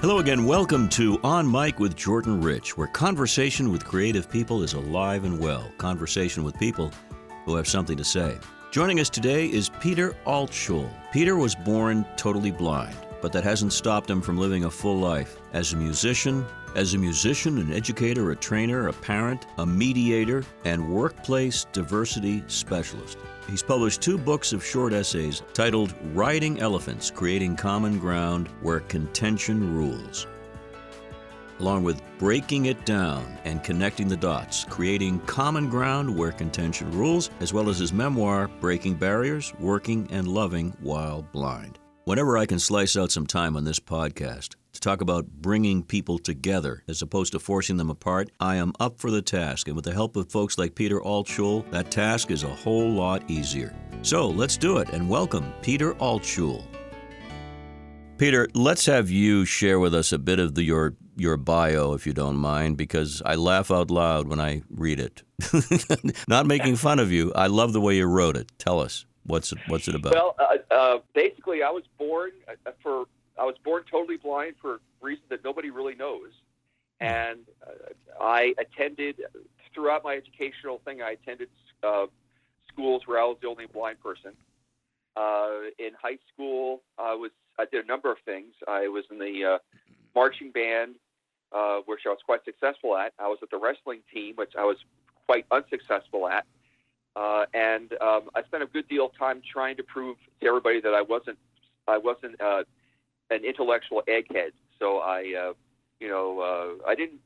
Hello again. Welcome to On Mic with Jordan Rich, where conversation with creative people is alive and well. Conversation with people who have something to say. Joining us today is Peter Altschul. Peter was born totally blind, but that hasn't stopped him from living a full life as a musician, as a musician, an educator, a trainer, a parent, a mediator, and workplace diversity specialist. He's published two books of short essays titled Riding Elephants Creating Common Ground Where Contention Rules. Along with Breaking It Down and Connecting the Dots, Creating Common Ground Where Contention Rules, as well as his memoir, Breaking Barriers Working and Loving While Blind. Whenever I can slice out some time on this podcast to talk about bringing people together as opposed to forcing them apart, I am up for the task. And with the help of folks like Peter Altschul, that task is a whole lot easier. So let's do it and welcome Peter Altschul. Peter, let's have you share with us a bit of the, your your bio, if you don't mind, because I laugh out loud when I read it. Not making fun of you. I love the way you wrote it. Tell us what's it, what's it about? Well, uh, uh, basically, I was born uh, for I was born totally blind for reasons that nobody really knows, and uh, I attended throughout my educational thing. I attended uh, schools where I was the only blind person. Uh, in high school, I was I did a number of things. I was in the marching band, which I was quite successful at. I was at the wrestling team, which I was quite unsuccessful at. Uh, and um, I spent a good deal of time trying to prove to everybody that I wasn't I wasn't uh, an intellectual egghead. So I, uh, you know, uh, I didn't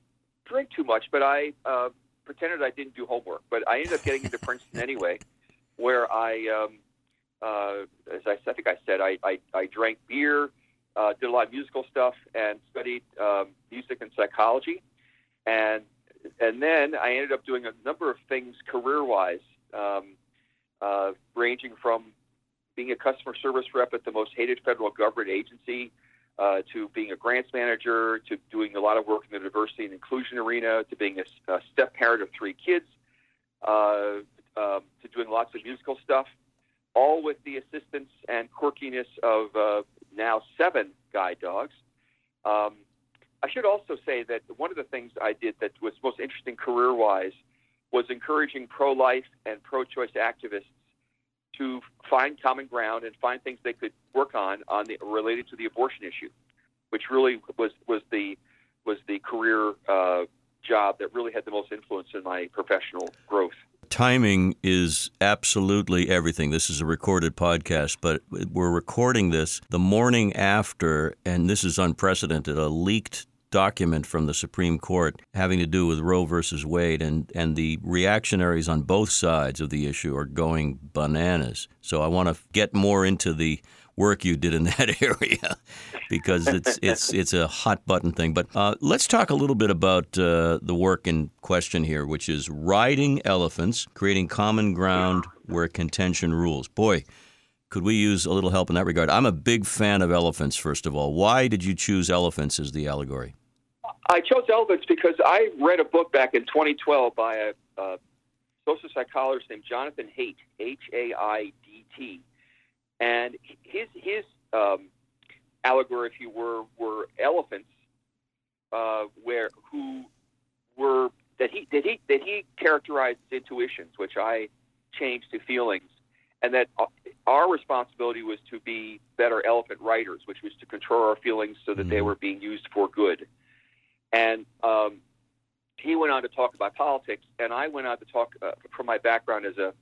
drink too much, but I uh, pretended I didn't do homework. But I ended up getting into Princeton anyway, where I, um, uh, as I, I think I said, I, I, I drank beer, uh, did a lot of musical stuff, and studied um, music and psychology, and and then I ended up doing a number of things career-wise um, uh, ranging from being a customer service rep at the most hated federal government agency uh, to being a grants manager to doing a lot of work in the diversity and inclusion arena to being a, a step parent of three kids uh, um, to doing lots of musical stuff, all with the assistance and quirkiness of uh, now seven guide dogs. Um, I should also say that one of the things I did that was most interesting career wise was encouraging pro life and pro choice activists to find common ground and find things they could work on on the related to the abortion issue, which really was was the was the career uh, job that really had the most influence in my professional growth. Timing is absolutely everything. This is a recorded podcast, but we're recording this the morning after, and this is unprecedented. A leaked document from the Supreme Court having to do with Roe versus Wade, and, and the reactionaries on both sides of the issue are going bananas. So I want to get more into the work you did in that area because it's it's it's a hot button thing. But uh, let's talk a little bit about uh, the work in question here, which is riding elephants, creating common ground where contention rules. Boy, could we use a little help in that regard? I'm a big fan of elephants. First of all, why did you choose elephants as the allegory? I chose elephants because I read a book back in 2012 by a, a social psychologist named Jonathan Haidt, H A I D T, and his his um, allegory, if you were, were elephants, uh, where who were that he that he that he characterized as intuitions, which I changed to feelings, and that uh, our responsibility was to be better elephant riders, which was to control our feelings so that mm-hmm. they were being used for good. And um, he went on to talk about politics, and I went on to talk uh, from my background as a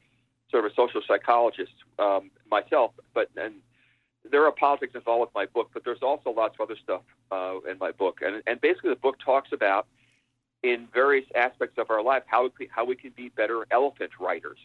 sort of a social psychologist um, myself. But and there are politics involved with my book, but there's also lots of other stuff uh, in my book. And and basically, the book talks about in various aspects of our life how we, how we can be better elephant riders.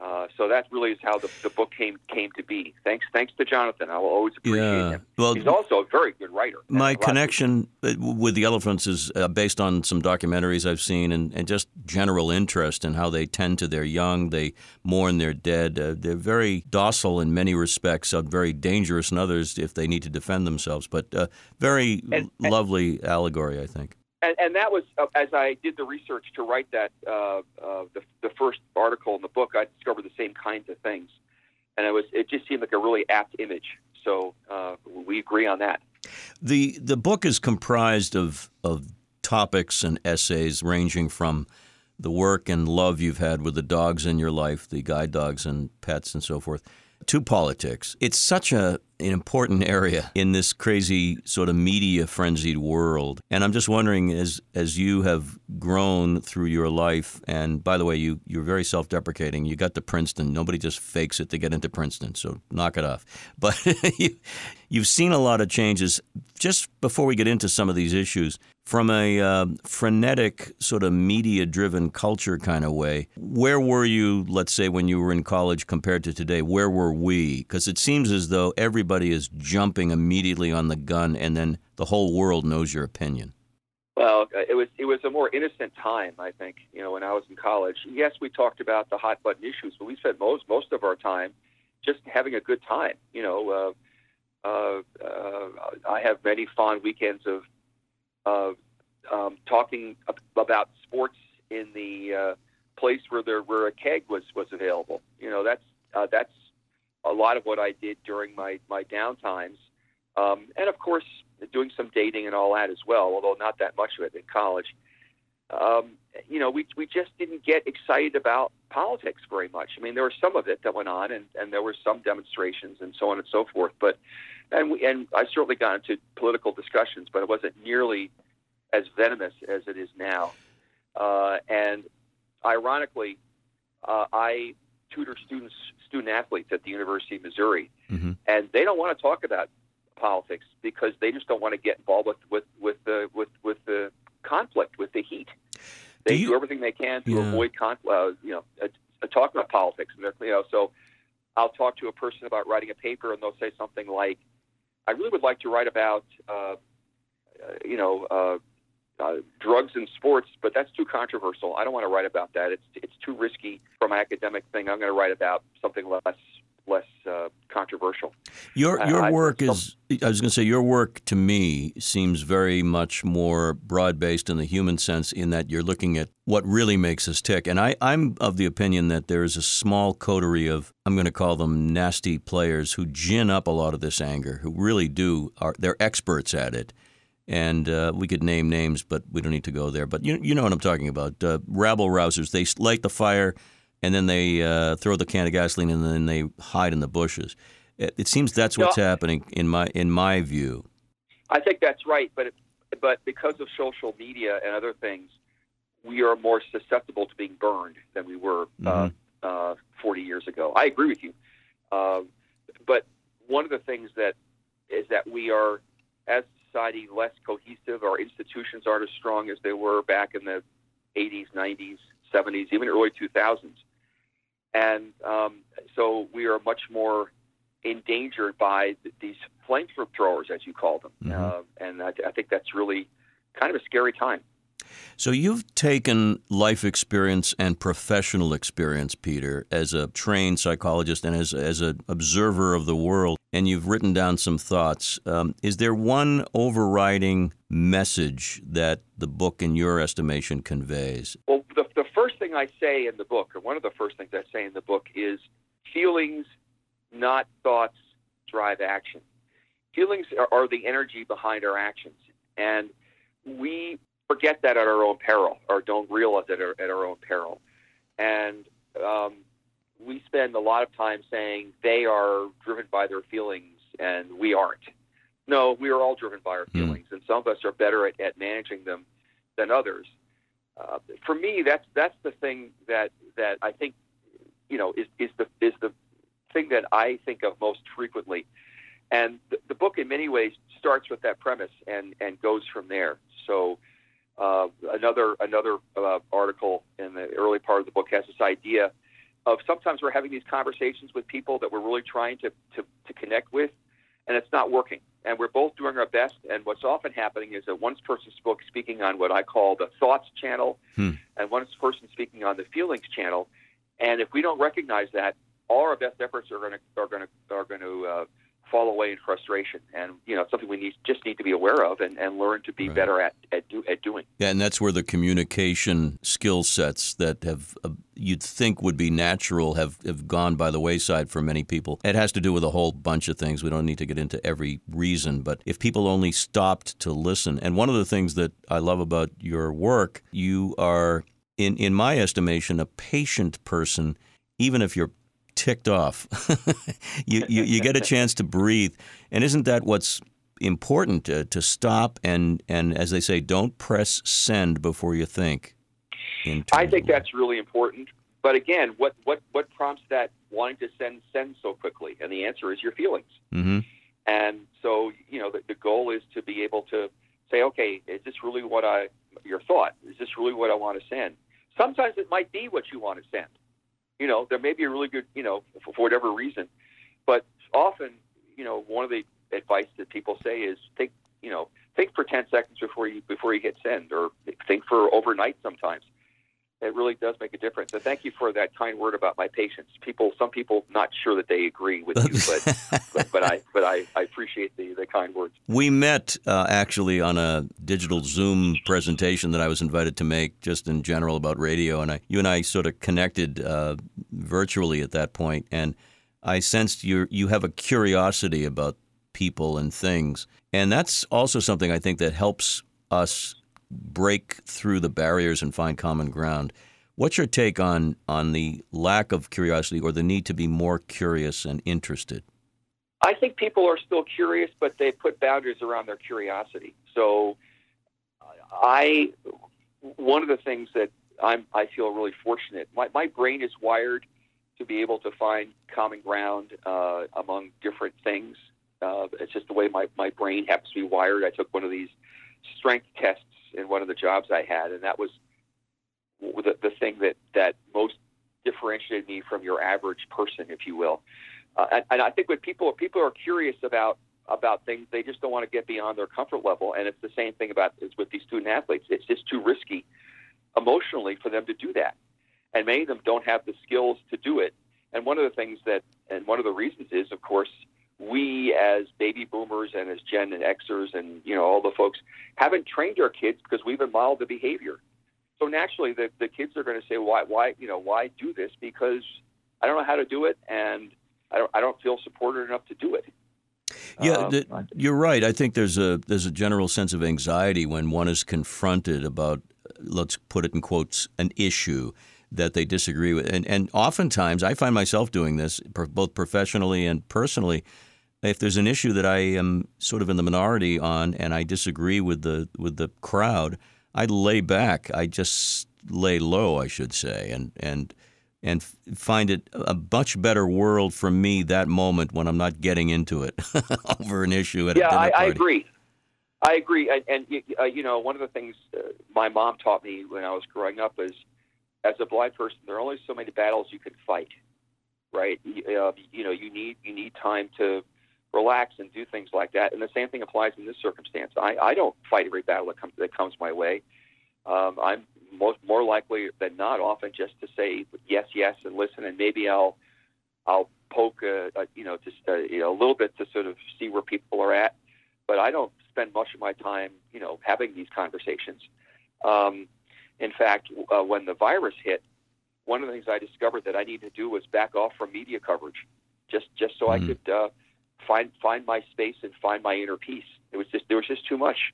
Uh, so that really is how the, the book came came to be. Thanks, thanks to Jonathan. I will always appreciate yeah. him. Well, he's also a very good writer. My connection uh, with the elephants is uh, based on some documentaries I've seen, and, and just general interest in how they tend to their young. They mourn their dead. Uh, they're very docile in many respects, uh, very dangerous in others if they need to defend themselves. But uh, very and, and, lovely allegory, I think and, and that was uh, as I did the research to write that uh, uh, the, the first article in the book. I discovered the same kinds of things, and it was it just seemed like a really apt image. So uh, we agree on that. The the book is comprised of of topics and essays ranging from the work and love you've had with the dogs in your life, the guide dogs and pets and so forth, to politics. It's such a an important area in this crazy sort of media frenzied world. And I'm just wondering as as you have grown through your life and by the way you you're very self-deprecating. You got to Princeton. Nobody just fakes it to get into Princeton. So knock it off. But you, you've seen a lot of changes just before we get into some of these issues from a uh, frenetic sort of media driven culture kind of way. Where were you, let's say, when you were in college compared to today? Where were we? Because it seems as though everybody is jumping immediately on the gun and then the whole world knows your opinion. Well, it was it was a more innocent time, I think. You know, when I was in college, yes, we talked about the hot button issues, but we spent most most of our time just having a good time. You know, uh, uh, uh, I have many fond weekends of uh, um, talking about sports in the uh, place where there where a keg was was available. You know, that's uh, that's a lot of what I did during my my downtimes, um, and of course doing some dating and all that as well. Although not that much of it in college. Um, you know, we we just didn't get excited about politics very much. I mean, there was some of it that went on, and, and there were some demonstrations and so on and so forth. But and we, and I certainly got into political discussions, but it wasn't nearly as venomous as it is now. Uh, and ironically, uh, I tutor students, student athletes at the University of Missouri, mm-hmm. and they don't want to talk about politics because they just don't want to get involved with with with the with with the conflict, with the heat. They do, you, do everything they can to yeah. avoid conflict. Uh, you know, uh, uh, talk about politics, and they're you know so. I'll talk to a person about writing a paper, and they'll say something like, "I really would like to write about, uh, uh you know, uh, uh, drugs in sports, but that's too controversial. I don't want to write about that. It's it's too risky from an academic thing. I'm going to write about something less less uh, controversial. Your your work I, is I was going to say your work to me seems very much more broad based in the human sense in that you're looking at what really makes us tick. And I, I'm of the opinion that there is a small coterie of I'm going to call them nasty players who gin up a lot of this anger, who really do are they're experts at it and uh, we could name names, but we don't need to go there. But you you know what I'm talking about? Uh, rabble rousers. They light the fire, and then they uh, throw the can of gasoline, and then they hide in the bushes. It, it seems that's what's no, happening in my in my view. I think that's right, but it, but because of social media and other things, we are more susceptible to being burned than we were uh, mm-hmm. uh, 40 years ago. I agree with you, uh, but one of the things that is that we are as society less cohesive. Our institutions aren't as strong as they were back in the 80s, 90s, 70s, even early 2000s. And um, so we are much more endangered by th- these flamethrowers, as you call them. Mm-hmm. Uh, and I, I think that's really kind of a scary time. So you've taken life experience and professional experience, Peter, as a trained psychologist and as as an observer of the world, and you've written down some thoughts. Um, is there one overriding message that the book, in your estimation, conveys? Well, the, the first thing I say in the book, or one of the first things I say in the book, is feelings, not thoughts, drive action. Feelings are, are the energy behind our actions, and we forget that at our own peril or don't realize it at our own peril. And um, we spend a lot of time saying they are driven by their feelings and we aren't. No, we are all driven by our hmm. feelings, mm. and some of us are better at, at managing them than others. Uh, for me, that's that's the thing that that I think you know is is the is the thing that I think of most frequently. And the, the book, in many ways, starts with that premise and and goes from there. So uh, another another uh, article in the early part of the book has this idea of sometimes we're having these conversations with people that we're really trying to, to, to connect with, and it's not working. And we're both doing our best. And what's often happening is that one person spoke speaking on what I call the thoughts channel, hmm. and one person speaking on the feelings channel. And if we don't recognize that, all our best efforts are going to are going to are going to uh, fall away in frustration. And you know, it's something we need, just need to be aware of and, and learn to be Right. better at at, do, at doing. Yeah, and that's where the communication skill sets that have uh, you'd think would be natural have, have gone by the wayside for many people. It has to do with a whole bunch of things. We don't need to get into every reason, but if people only stopped to listen, and one of the things that I love about your work, you are, in in my estimation, a patient person, even if you're ticked off. you, you you get a chance to breathe, and isn't that what's important to, to stop and and as they say, don't press send before you think. in I think that's really important. But again, what, what, what prompts that wanting to send send so quickly? And the answer is your feelings. Mhm. And so, you know, the, the goal is to be able to say, okay, is this really what I, your thought, is this really what I want to send? Sometimes it might be what you want to send. You know, there may be a really good, you know, for, for whatever reason. But often, you know, one of the advice that people say is think, you know, think for 10 seconds before you, before you hit send or think for overnight sometimes. It really does make a difference. So thank you for that kind word about my patience. People, some people not sure that they agree with you, but but, but I but I, I appreciate the, the kind words. We met uh, actually on a digital Zoom presentation that I was invited to make, just in general about radio, and I, you and I sort of connected uh, virtually at that point, and I sensed you you have a curiosity about people and things, and that's also something I think that helps us break through the barriers and find common ground. What's your take on on the lack of curiosity or the need to be more curious and interested? I think people are still curious, but they put boundaries around their curiosity. So, I one of the things that I'm I feel really fortunate. My my brain is wired to be able to find common ground uh, among different things. Uh, it's just the way my, my brain happens to be wired. I took one of these strength tests in one of the jobs I had, and that was the, the thing that, that most differentiated me from your average person, if you will. Uh, and, and I think when people people are curious about about things, they just don't want to get beyond their comfort level. And it's the same thing about is with these student athletes. It's just too risky emotionally for them to do that, and many of them don't have the skills to do it. And one of the things that, and one of the reasons is, of course, we as baby boomers and as Gen and Xers and you know all the folks haven't trained our kids because we've modeled the behavior. So naturally, the, the kids are going to say, "Why? Why? You know, why do this? Because I don't know how to do it, and I don't, I don't feel supported enough to do it." Yeah, Um, th- you're right. I think there's a there's a general sense of anxiety when one is confronted about, let's put it in quotes, an issue that they disagree with, and and oftentimes I find myself doing this, both professionally and personally. If there's an issue that I am sort of in the minority on, and I disagree with the with the crowd, I lay back. I just lay low, I should say, and and and find it a much better world for me that moment when I'm not getting into it over an issue at a yeah, dinner I, party. I agree. I agree, and, and uh, you know, one of the things uh, my mom taught me when I was growing up is, as a blind person, there are only so many battles you can fight, right? Y- Uh, you know, you need you need time to relax and do things like that, and the same thing applies in this circumstance. I, I don't fight every battle that comes that comes my way. Um, I'm most more likely than not often just to say yes, yes, and listen, and maybe I'll I'll poke, uh, uh, you know, just uh, you know, a little bit to sort of see where people are at. But I don't spend much of my time, you know, having these conversations. Um, in fact, uh, when the virus hit, one of the things I discovered that I needed to do was back off from media coverage, just just so I Mhm. could uh, find find my space and find my inner peace. It was just there was just too much,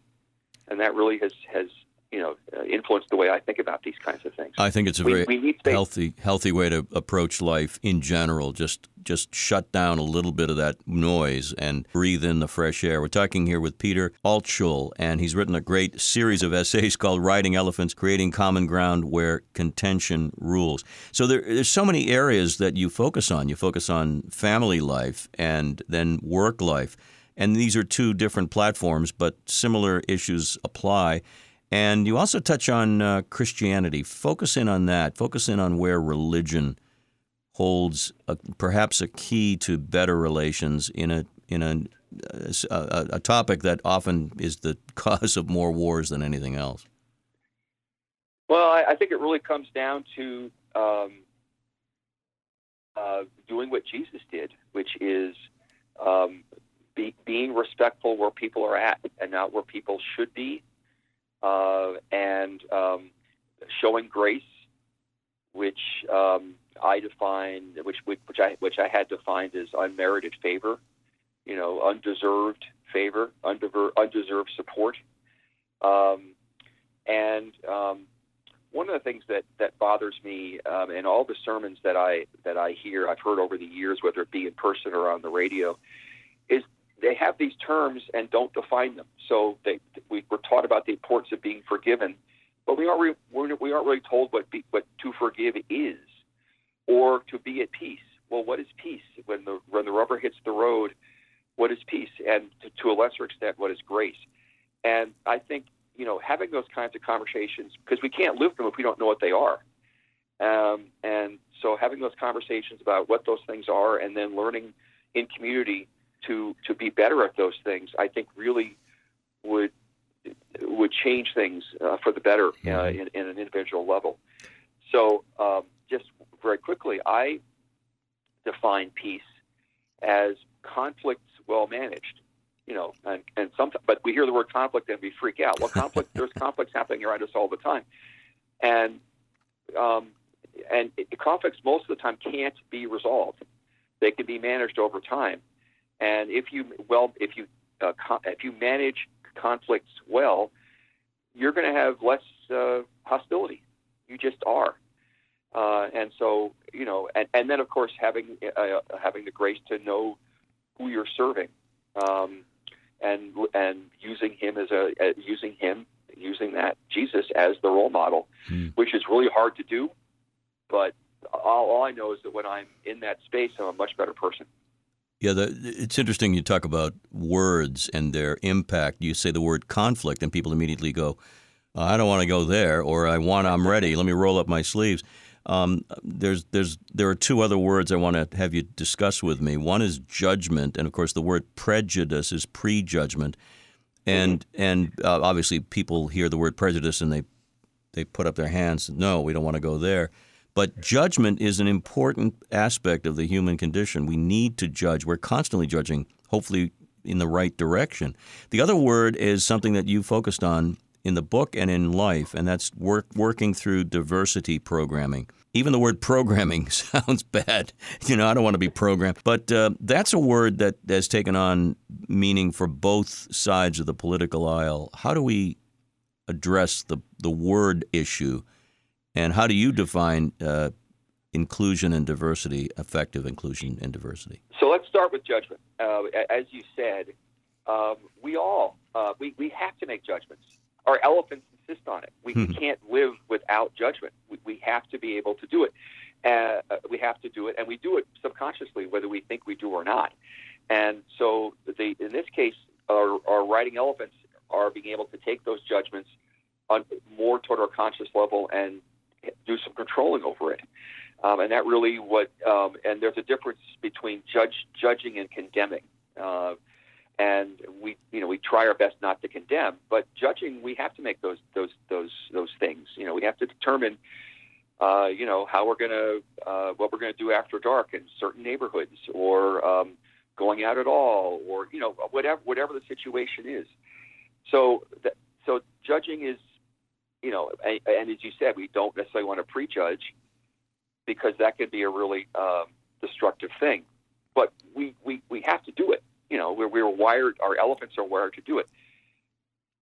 and that really has has you know uh, influenced the way I think about these kinds of things. I think it's a we, very we healthy healthy way to approach life in general. Just just shut down a little bit of that noise and breathe in the fresh air. We're talking here with Peter Altschul, and he's written a great series of essays called "Riding Elephants: Creating Common Ground Where Contention Rules." So there, there's so many areas that you focus on. You focus on family life and then work life, and these are two different platforms, but similar issues apply. And you also touch on uh, Christianity. Focus in on that. Focus in on where religion holds a, perhaps a key to better relations in a in a, a, a topic that often is the cause of more wars than anything else. Well, I, I think it really comes down to um, uh, doing what Jesus did, which is um, be, being respectful where people are at and not where people should be, uh, and um, showing grace, which um, I define, which which I which I had defined as unmerited favor, you know, undeserved favor, undeserved support, um, and um, one of the things that, that bothers me um, in all the sermons that I that I hear, I've heard over the years, whether it be in person or on the radio, is they have these terms and don't define them. So they, we were taught about the importance of being forgiven, but we aren't re, we aren't really told what be, what to forgive is, or to be at peace. Well, what is peace when the when the rubber hits the road? What is peace, and to, to a lesser extent, what is grace? And I think you know, having those kinds of conversations because we can't live them if we don't know what they are. Um, and so having those conversations about what those things are and then learning in community to to be better at those things, I think really would would change things uh, for the better uh, in, in, an individual level. So um, just very quickly, I define peace as conflicts well managed you know, and, and sometimes, but we hear the word conflict and we freak out. Well, conflict, there's conflicts happening around us all the time. And, um, and it, conflicts most of the time can't be resolved. They can be managed over time. And if you, well, if you, uh, con- if you manage conflicts well, you're going to have less uh, hostility. You just are. Uh, and so, you know, and, and then of course having uh, having the grace to know who you're serving. Um, and and using him as a uh, using him using that Jesus as the role model, hmm. which is really hard to do. But all, all, I know is that when I'm in that space, I'm a much better person. Yeah, the, it's interesting you talk about words and their impact. You say the word conflict, and people immediately go, "I don't want to go there," or "I want, I'm ready. Let me roll up my sleeves." Um, there's, there's, there are two other words I want to have you discuss with me. One is judgment, and of course, the word prejudice is prejudgment. And mm-hmm. and uh, obviously, people hear the word prejudice and they they put up their hands. No, we don't want to go there. But judgment is an important aspect of the human condition. We need to judge. We're constantly judging, hopefully in the right direction. The other word is something that you focused on in the book and in life, and that's work, working through diversity programming. Even the word programming sounds bad. You know, I don't want to be programmed. But uh, that's a word that has taken on meaning for both sides of the political aisle. How do we address the, the word issue? And how do you define uh, inclusion and diversity, effective inclusion and diversity? So let's start with judgment. Uh, as you said, um, we all uh, we, we have to make judgments our elephants insist on it. We hmm. can't live without judgment. We, we have to be able to do it. Uh, we have to do it, and we do it subconsciously, whether we think we do or not. And so, the, in this case, our, our riding elephants are being able to take those judgments on more toward our conscious level and do some controlling over it. Um, and that really what um, and there's a difference between judge judging and condemning. Uh, and we you know we try our best not to condemn but judging we have to make those those those those things you know we have to determine uh, you know how we're to uh, what we're to do after dark in certain neighborhoods or um, going out at all or you know whatever whatever the situation is so that, so judging is you know and, and, as you said we don't necessarily want to prejudge because that could be a really um, destructive thing but we, we we have to do it you know, we're, we're wired, our elephants are wired to do it.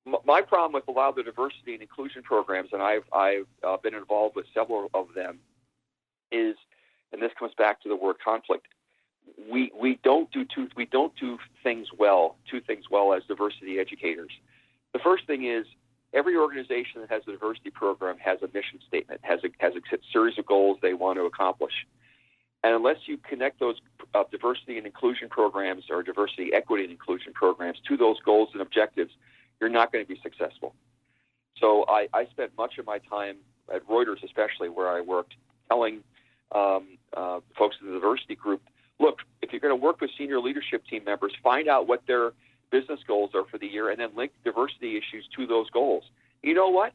M- my problem with a lot of the diversity and inclusion programs, and I've, I've uh, been involved with several of them, is, and this comes back to the word conflict. We, we don't do two, we don't do things well, two things well as diversity educators. The first thing is every organization that has a diversity program has a mission statement, has a, has a series of goals they want to accomplish. And unless you connect those uh, diversity and inclusion programs or diversity, equity, and inclusion programs to those goals and objectives, you're not going to be successful. So I, I spent much of my time at Reuters, especially where I worked, telling um, uh, folks in the diversity group, look, if you're going to work with senior leadership team members, find out what their business goals are for the year and then link diversity issues to those goals. You know what?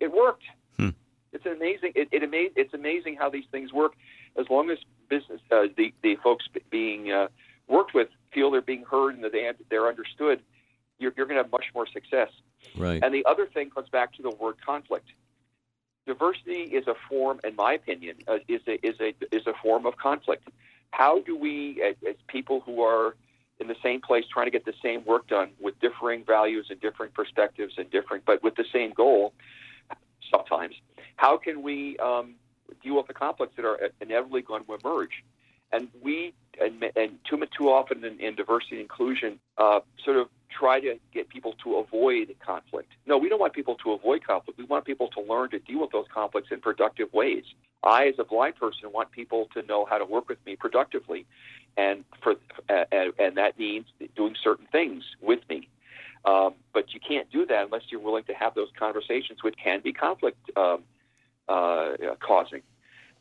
It worked. Hmm. It's amazing. It, it ama- It's amazing how these things work. As long as business, uh, the the folks being uh, worked with feel they're being heard and that they, they're understood, you're, you're going to have much more success. Right. And the other thing comes back to the word conflict. Diversity is a form, in my opinion, uh, is a is a is a form of conflict. How do we, as, as people who are in the same place trying to get the same work done with differing values and different perspectives and different, but with the same goal, sometimes, how can we um, deal with the conflicts that are inevitably going to emerge? And we, and, and too, too often in, in diversity and inclusion, uh, sort of try to get people to avoid conflict. No, we don't want people to avoid conflict. We want people to learn to deal with those conflicts in productive ways. I, as a blind person, want people to know how to work with me productively, and for uh, and that means doing certain things with me. Um, but you can't do that unless you're willing to have those conversations, which can be conflict um, uh, causing.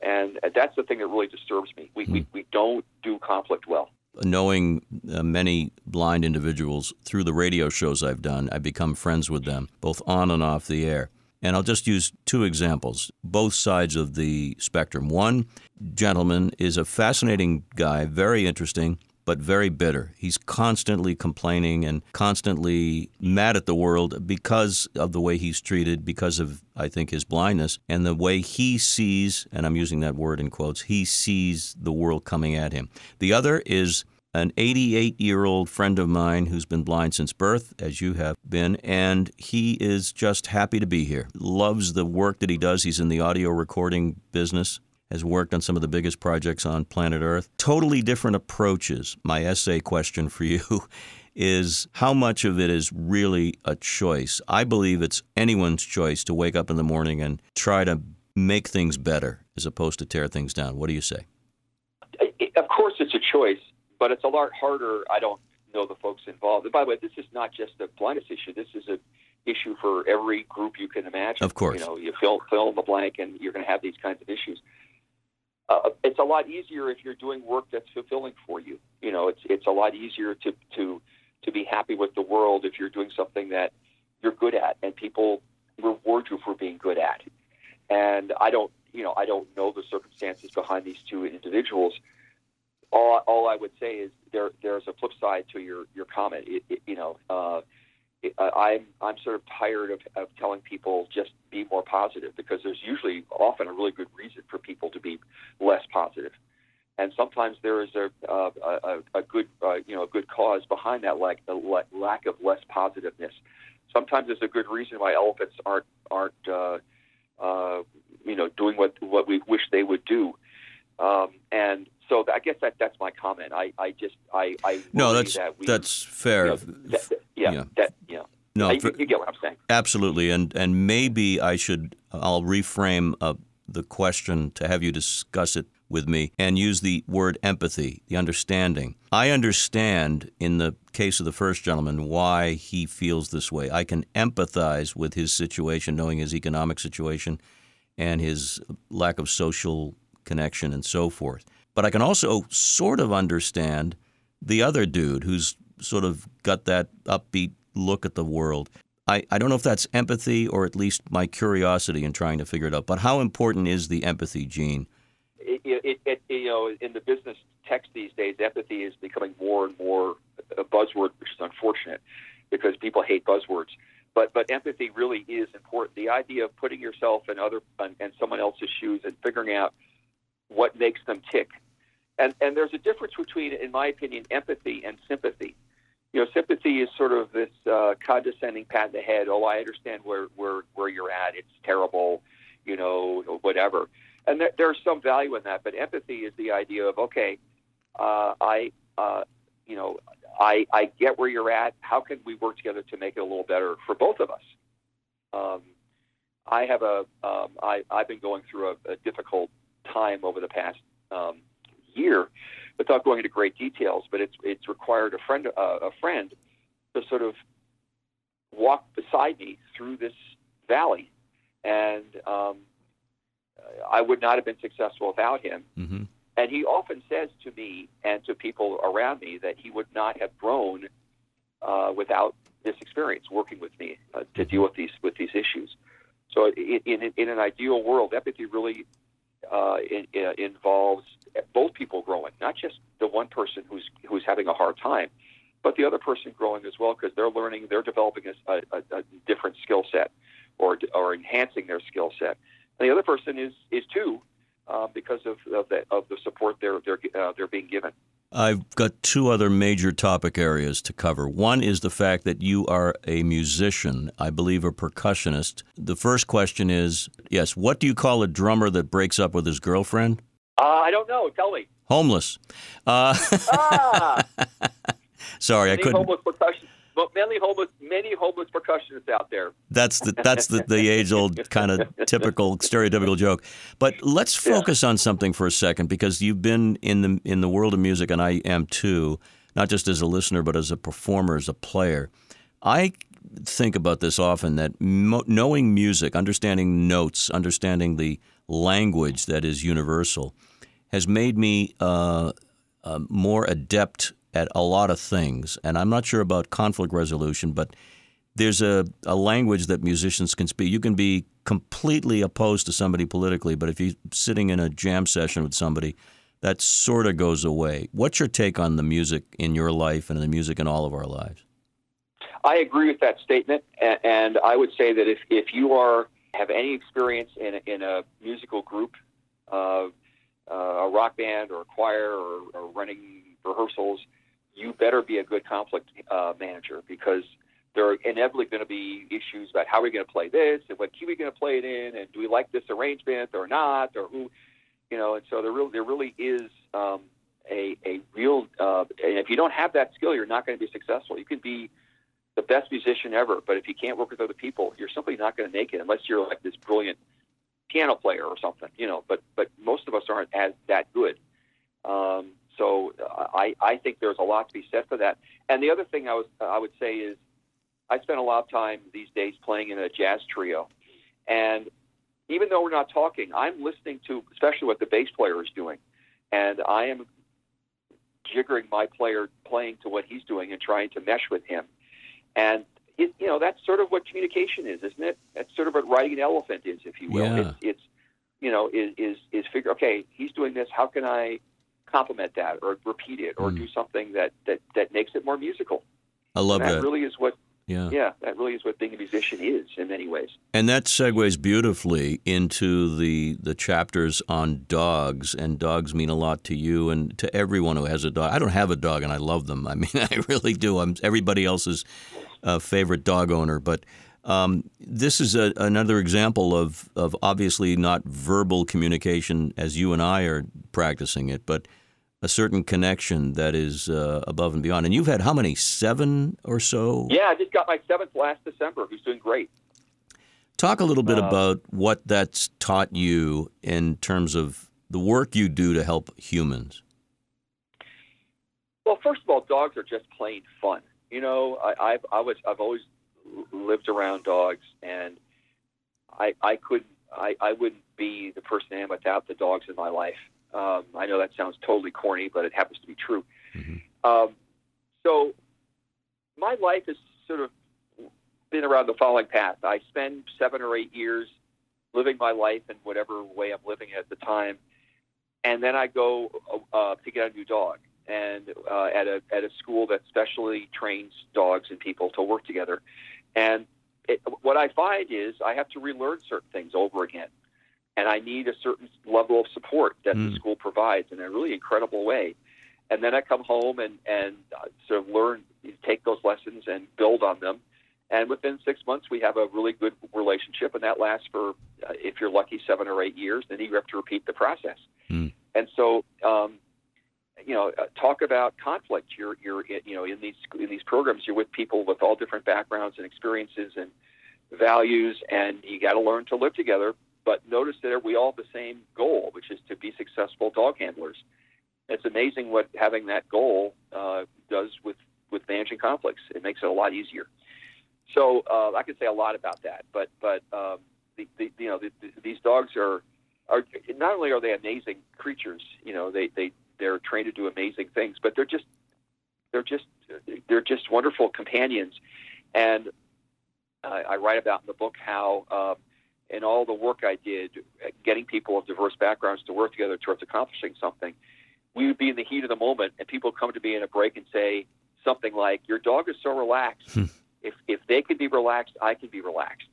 And that's the thing that really disturbs me. We, mm. we, we don't do conflict well knowing uh, many blind individuals through the radio shows I've done, I've become friends with them, both on and off the air. And I'll just use two examples, both sides of the spectrum. One gentleman is a fascinating guy, very interesting, but very bitter. He's constantly complaining and constantly mad at the world because of the way he's treated, because of, I think, his blindness and the way he sees, and I'm using that word in quotes, he sees the world coming at him. The other is an 88 year old friend of mine who's been blind since birth, as you have been, and he is just happy to be here. Loves the work that he does. He's in the audio recording business has worked on some of the biggest projects on planet Earth. Totally different approaches. My essay question for you is how much of it is really a choice? I believe it's anyone's choice to wake up in the morning and try to make things better as opposed to tear things down. What do you say? Of course, it's a choice, but it's a lot harder. I don't know the folks involved. And by the way, this is not just a blindness issue. This is a issue for every group you can imagine. Of course, you know, you fill fill in the blank, and you're going to have these kinds of issues uh, it's a lot easier if you're doing work that's fulfilling for you. You know, it's it's a lot easier to to to be happy with the world if you're doing something that you're good at and people reward you for being good at. And I don't, you know, I don't know the circumstances behind these two individuals. All, all I would say is there there's a flip side to your your comment. It, it, you know, uh, I'm I'm sort of tired of, of telling people just be more positive because there's usually often a really good reason for people to be less positive, and sometimes there is a a, a good uh, you know a good cause behind that like the lack of less positiveness. Sometimes there's a good reason why elephants aren't aren't uh, uh, you know doing what what we wish they would do, um, and so I guess that that's my comment. I, I just I, I no that's that we, that's fair. You know, that, yeah, yeah, that yeah. No, you, you, get what I'm saying. Absolutely, and and maybe I should I'll reframe uh, the question to have you discuss it with me and use the word empathy, the understanding. I understand in the case of the first gentleman why he feels this way. I can empathize with his situation, knowing his economic situation and his lack of social connection and so forth. But I can also sort of understand the other dude who's sort of got that upbeat look at the world. I, I don't know if that's empathy or at least my curiosity in trying to figure it out. But how important is the empathy, Gene? It, it, it, you know, in the business text these days, empathy is becoming more and more a buzzword, which is unfortunate because people hate buzzwords. But but empathy really is important. The idea of putting yourself in other and someone else's shoes and figuring out what makes them tick and and there's a difference between, in my opinion, empathy and sympathy. You know, sympathy is sort of this uh, condescending pat in the head. Oh, I understand where where where you're at. It's terrible, you know, whatever. And there, there's some value in that. But empathy is the idea of okay, uh, I, uh, you know, I I get where you're at. How can we work together to make it a little better for both of us? Um, I have a um, I, I've been going through a, a difficult time over the past um, year, without going into great details. But it's it's required a friend uh, a friend to sort of walk beside me through this valley, and um, I would not have been successful without him. Mm-hmm. And he often says to me and to people around me that he would not have grown uh, without this experience working with me uh, to deal with these with these issues. So in, in, in an ideal world, empathy really uh, in, in, involves both people growing, not just the one person who's who's having a hard time, but the other person growing as well because they're learning, they're developing a, a, a different skill set, or or enhancing their skill set. And the other person is is too, uh, because of of the, of the support they're they're uh, they're being given. I've got two other major topic areas to cover. One is the fact that you are a musician, I believe a percussionist. The first question is yes, what do you call a drummer that breaks up with his girlfriend? Uh, I don't know. Tell me. Homeless. Uh, ah! Sorry, I couldn't. Homeless percussion, but many homeless, many homeless percussionists out there. That's the that's the, the age old kind of typical stereotypical joke. But let's focus yeah. on something for a second because you've been in the in the world of music, and I am too, not just as a listener but as a performer, as a player. I think about this often that mo- knowing music, understanding notes, understanding the language that is universal, has made me uh, uh, more adept at a lot of things. And I'm not sure about conflict resolution, but there's a, a language that musicians can speak. You can be completely opposed to somebody politically, but if you're sitting in a jam session with somebody, that sort of goes away. What's your take on the music in your life and the music in all of our lives? I agree with that statement, and I would say that if, if you are have any experience in a, in a musical group, uh, uh, a rock band or a choir or, or running rehearsals, you better be a good conflict uh, manager because there are inevitably going to be issues about how are we're going to play this and what key we're going to play it in, and do we like this arrangement or not, or who, you know. And so there really there really is um, a a real. Uh, and if you don't have that skill, you're not going to be successful. You can be the best musician ever, but if you can't work with other people, you're simply not going to make it unless you're like this brilliant piano player or something, you know. But but most of us aren't as that good. Um, so uh, I, I think there's a lot to be said for that. And the other thing I was I would say is I spend a lot of time these days playing in a jazz trio, and even though we're not talking, I'm listening to especially what the bass player is doing, and I am jiggering my player playing to what he's doing and trying to mesh with him. And it, you know that's sort of what communication is, isn't it? That's sort of what riding an elephant is, if you will. Yeah. It's, it's you know is is is figure okay, he's doing this. How can I complement that or repeat it or mm. do something that, that, that makes it more musical. I love that. That really is what yeah. yeah, that really is what being a musician is in many ways. And that segues beautifully into the the chapters on dogs, and dogs mean a lot to you and to everyone who has a dog. I don't have a dog, and I love them. I mean, I really do. I'm everybody else's uh, favorite dog owner, but. Um, this is a, another example of, of obviously not verbal communication as you and I are practicing it, but a certain connection that is uh, above and beyond. And you've had how many? Seven or so? Yeah, I just got my seventh last December. Who's doing great. Talk a little bit uh, about what that's taught you in terms of the work you do to help humans. Well, first of all, dogs are just plain fun. You know, I, I've I was I've always lived around dogs, and I I couldn't I, I wouldn't be the person I am without the dogs in my life. Um, I know that sounds totally corny, but it happens to be true. Mm-hmm. Um, so my life has sort of been around the following path. I spend seven or eight years living my life in whatever way I'm living at the time, and then I go uh, to get a new dog, and uh, at a at a school that specially trains dogs and people to work together. And it, what I find is I have to relearn certain things over again and I need a certain level of support that mm. the school provides in a really incredible way. And then I come home and and uh, sort of learn, take those lessons and build on them. And within six months, we have a really good relationship, and that lasts for, uh, if you're lucky, seven or eight years. Then you have to repeat the process. Mm. And so, um, you know, uh, talk about conflict. You're, you're, you know, in these in these programs, you're with people with all different backgrounds and experiences and values, and you got to learn to live together but notice that we all have the same goal, which is to be successful dog handlers. It's amazing what having that goal uh, does with, with managing conflicts. It makes it a lot easier. So uh, I could say a lot about that, but but um, the, the, you know the, the, these dogs are are not only are they amazing creatures, you know they they they're trained to do amazing things, but they're just they're just they're just wonderful companions. And uh, I write about in the book how um, and all the work I did getting people of diverse backgrounds to work together towards accomplishing something, we would be in the heat of the moment, and people come to me in a break and say something like, "Your dog is so relaxed. Hmm. if if they can be relaxed, I can be relaxed."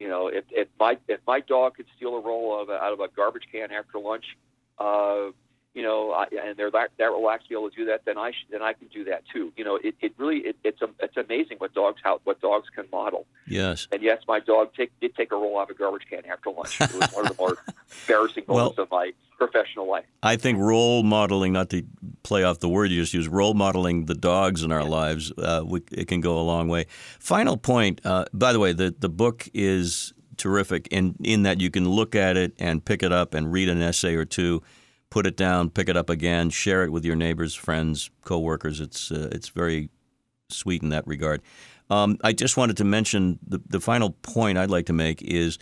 You know, if, if my if my dog could steal a roll of out of a garbage can after lunch, uh, you know, I, and they're that, that relaxed to be able to do that, then I sh- then I can do that too. You know, it, it really it, it's a, it's amazing what dogs how what dogs can model. Yes. And yes, my dog take, did take a roll out of a garbage can after lunch. It was one of the more embarrassing Well- moments of my professional life. I think role modeling, not to play off the word you just used, role modeling the dogs in our lives, uh, we, it can go a long way. Final point, uh, by the way, the, the book is terrific in, in that you can look at it and pick it up and read an essay or two, put it down, pick it up again, share it with your neighbors, friends, coworkers. It's, uh, it's very sweet in that regard. Um, I just wanted to mention the, the final point I'd like to make is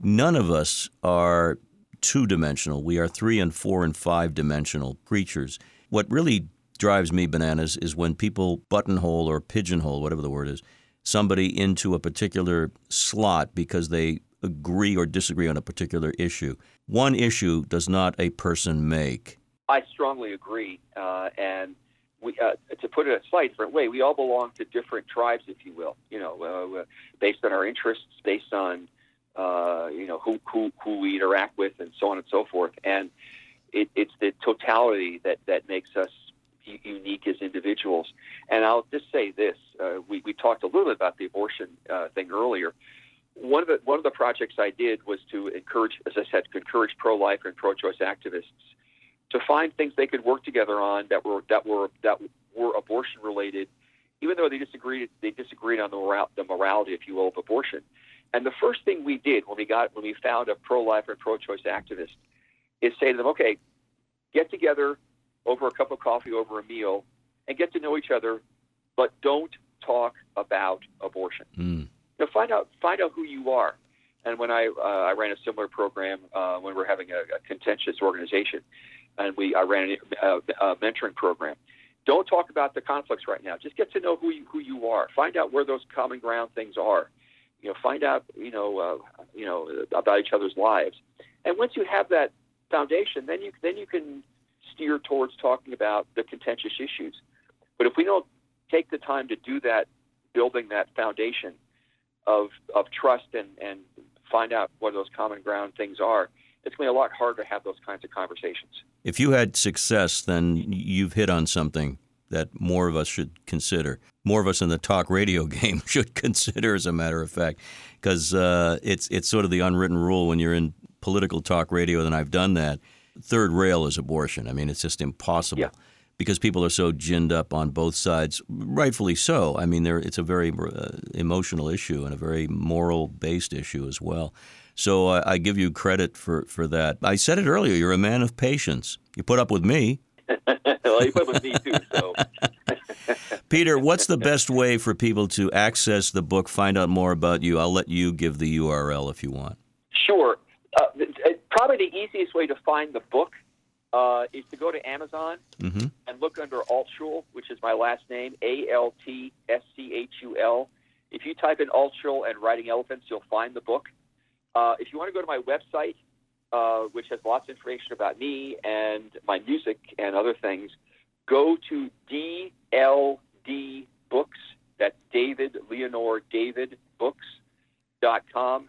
none of us are two dimensional. We are three and four and five dimensional creatures. What really drives me bananas is when people buttonhole or pigeonhole, whatever the word is, somebody into a particular slot because they agree or disagree on a particular issue. One issue does not a person make. I strongly agree, uh, and we, uh, to put it a slightly different way, we all belong to different tribes, if you will. You know, uh, based on our interests, based on uh, you know who, who who we interact with, and so on and so forth. And it, it's the totality that that makes us unique as individuals. And I'll just say this: uh, we we talked a little bit about the abortion uh, thing earlier. One of the one of the projects I did was to encourage, as I said, to encourage pro-life and pro-choice activists to find things they could work together on that were that were that were abortion related, even though they disagreed they disagreed on the moral, the morality, if you will, of abortion. And the first thing we did when we got when we found a pro-life and pro-choice activist is say to them, okay, get together over a cup of coffee, over a meal, and get to know each other, but don't talk about abortion. Mm. You know, find out find out who you are. And when I uh, I ran a similar program uh, when we were having a, a contentious organization, and we I ran a, a, a mentoring program. Don't talk about the conflicts right now. Just get to know who you, who you are. Find out where those common ground things are. You know, find out you know uh, you know about each other's lives. And once you have that foundation, then you then you can steer towards talking about the contentious issues. But if we don't take the time to do that, building that foundation of of trust and and find out what those common ground things are, it's going to be a lot harder to have those kinds of conversations. If you had success, then you've hit on something that more of us should consider. More of us in the talk radio game should consider, as a matter of fact, because uh, it's it's sort of the unwritten rule when you're in political talk radio. And I've done that. Third rail is abortion. I mean, it's just impossible. Yeah. Because people are so ginned up on both sides, rightfully so. I mean, there it's a very uh, emotional issue and a very moral-based issue as well. So I, I give you credit for, for that. I said it earlier. You're a man of patience. You put up with me. well, you put up with me too. So Peter, what's the best way for people to access the book, find out more about you? I'll let you give the URL if you want. sure. Uh, probably the easiest way to find the book uh, is to go to Amazon hmm and look under Altschul, which is my last name, A L T S C H U L. If you type in Altschul and Riding Elephants, you'll find the book. Uh, if you want to go to my website, uh, which has lots of information about me and my music and other things, go to DLD Books. That's David Leonore David Books.com.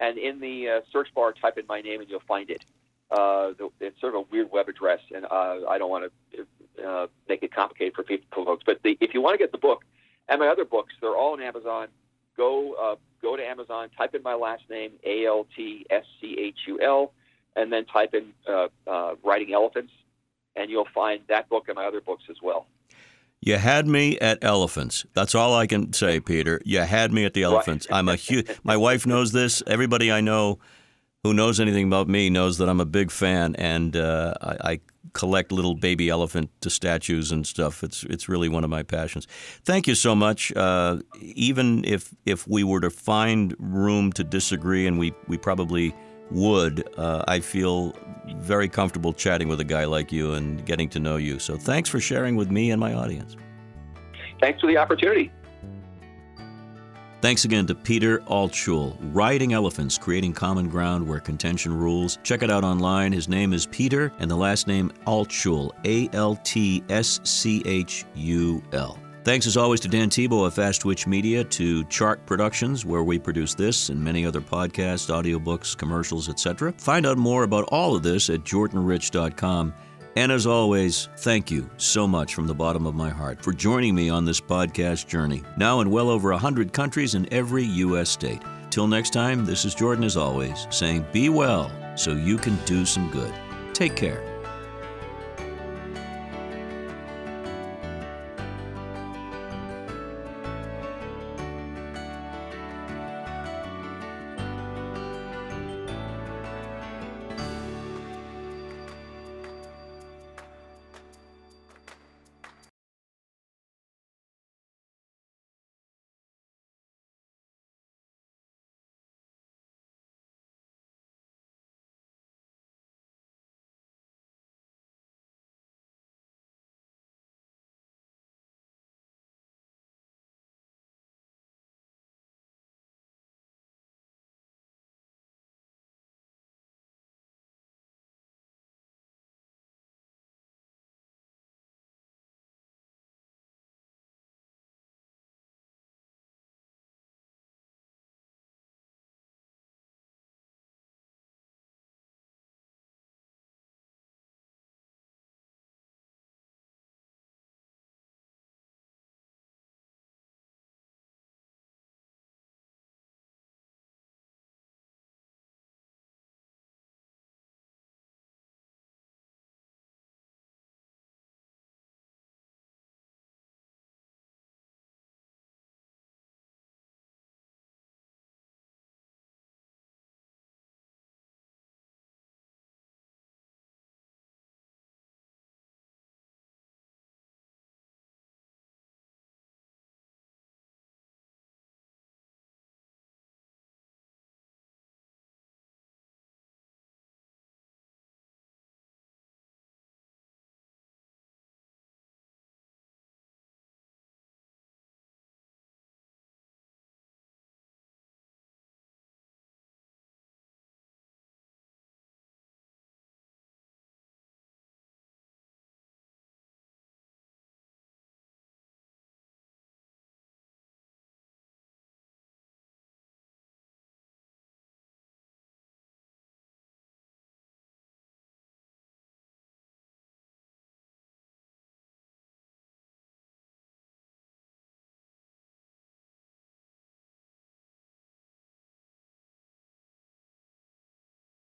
And in the uh, search bar, type in my name and you'll find it. Uh, the, it's sort of a weird web address, and uh, I don't want to uh, make it complicated for people, folks. But the, if you want to get the book and my other books, they're all on Amazon. Go uh, go to Amazon, type in my last name, A L T S C H U L, and then type in uh, uh, Riding Elephants, and you'll find that book and my other books as well. You had me at elephants. That's all I can say, Peter. You had me at the elephants. I'm a huge. My wife knows this. Everybody I know who knows anything about me knows that I'm a big fan, and uh, I, I collect little baby elephant statues and stuff. It's it's really one of my passions. Thank you so much. Uh, even if if we were to find room to disagree, and we we probably would, uh, I feel very comfortable chatting with a guy like you and getting to know you. So thanks for sharing with me and my audience. Thanks for the opportunity. Thanks again to Peter Altschul, Riding Elephants, Creating Common Ground Where Contention Rules. Check it out online. His name is Peter, and the last name Altschul, A L T S C H U L. Thanks as always to Dan Tebow of Fast Twitch Media, to Chart Productions, where we produce this and many other podcasts, audiobooks, commercials, etc. Find out more about all of this at jordanrich.com. And as always, thank you so much from the bottom of my heart for joining me on this podcast journey, now in well over 100 countries in every U.S. state. Till next time, this is Jordan as always, saying be well so you can do some good. Take care.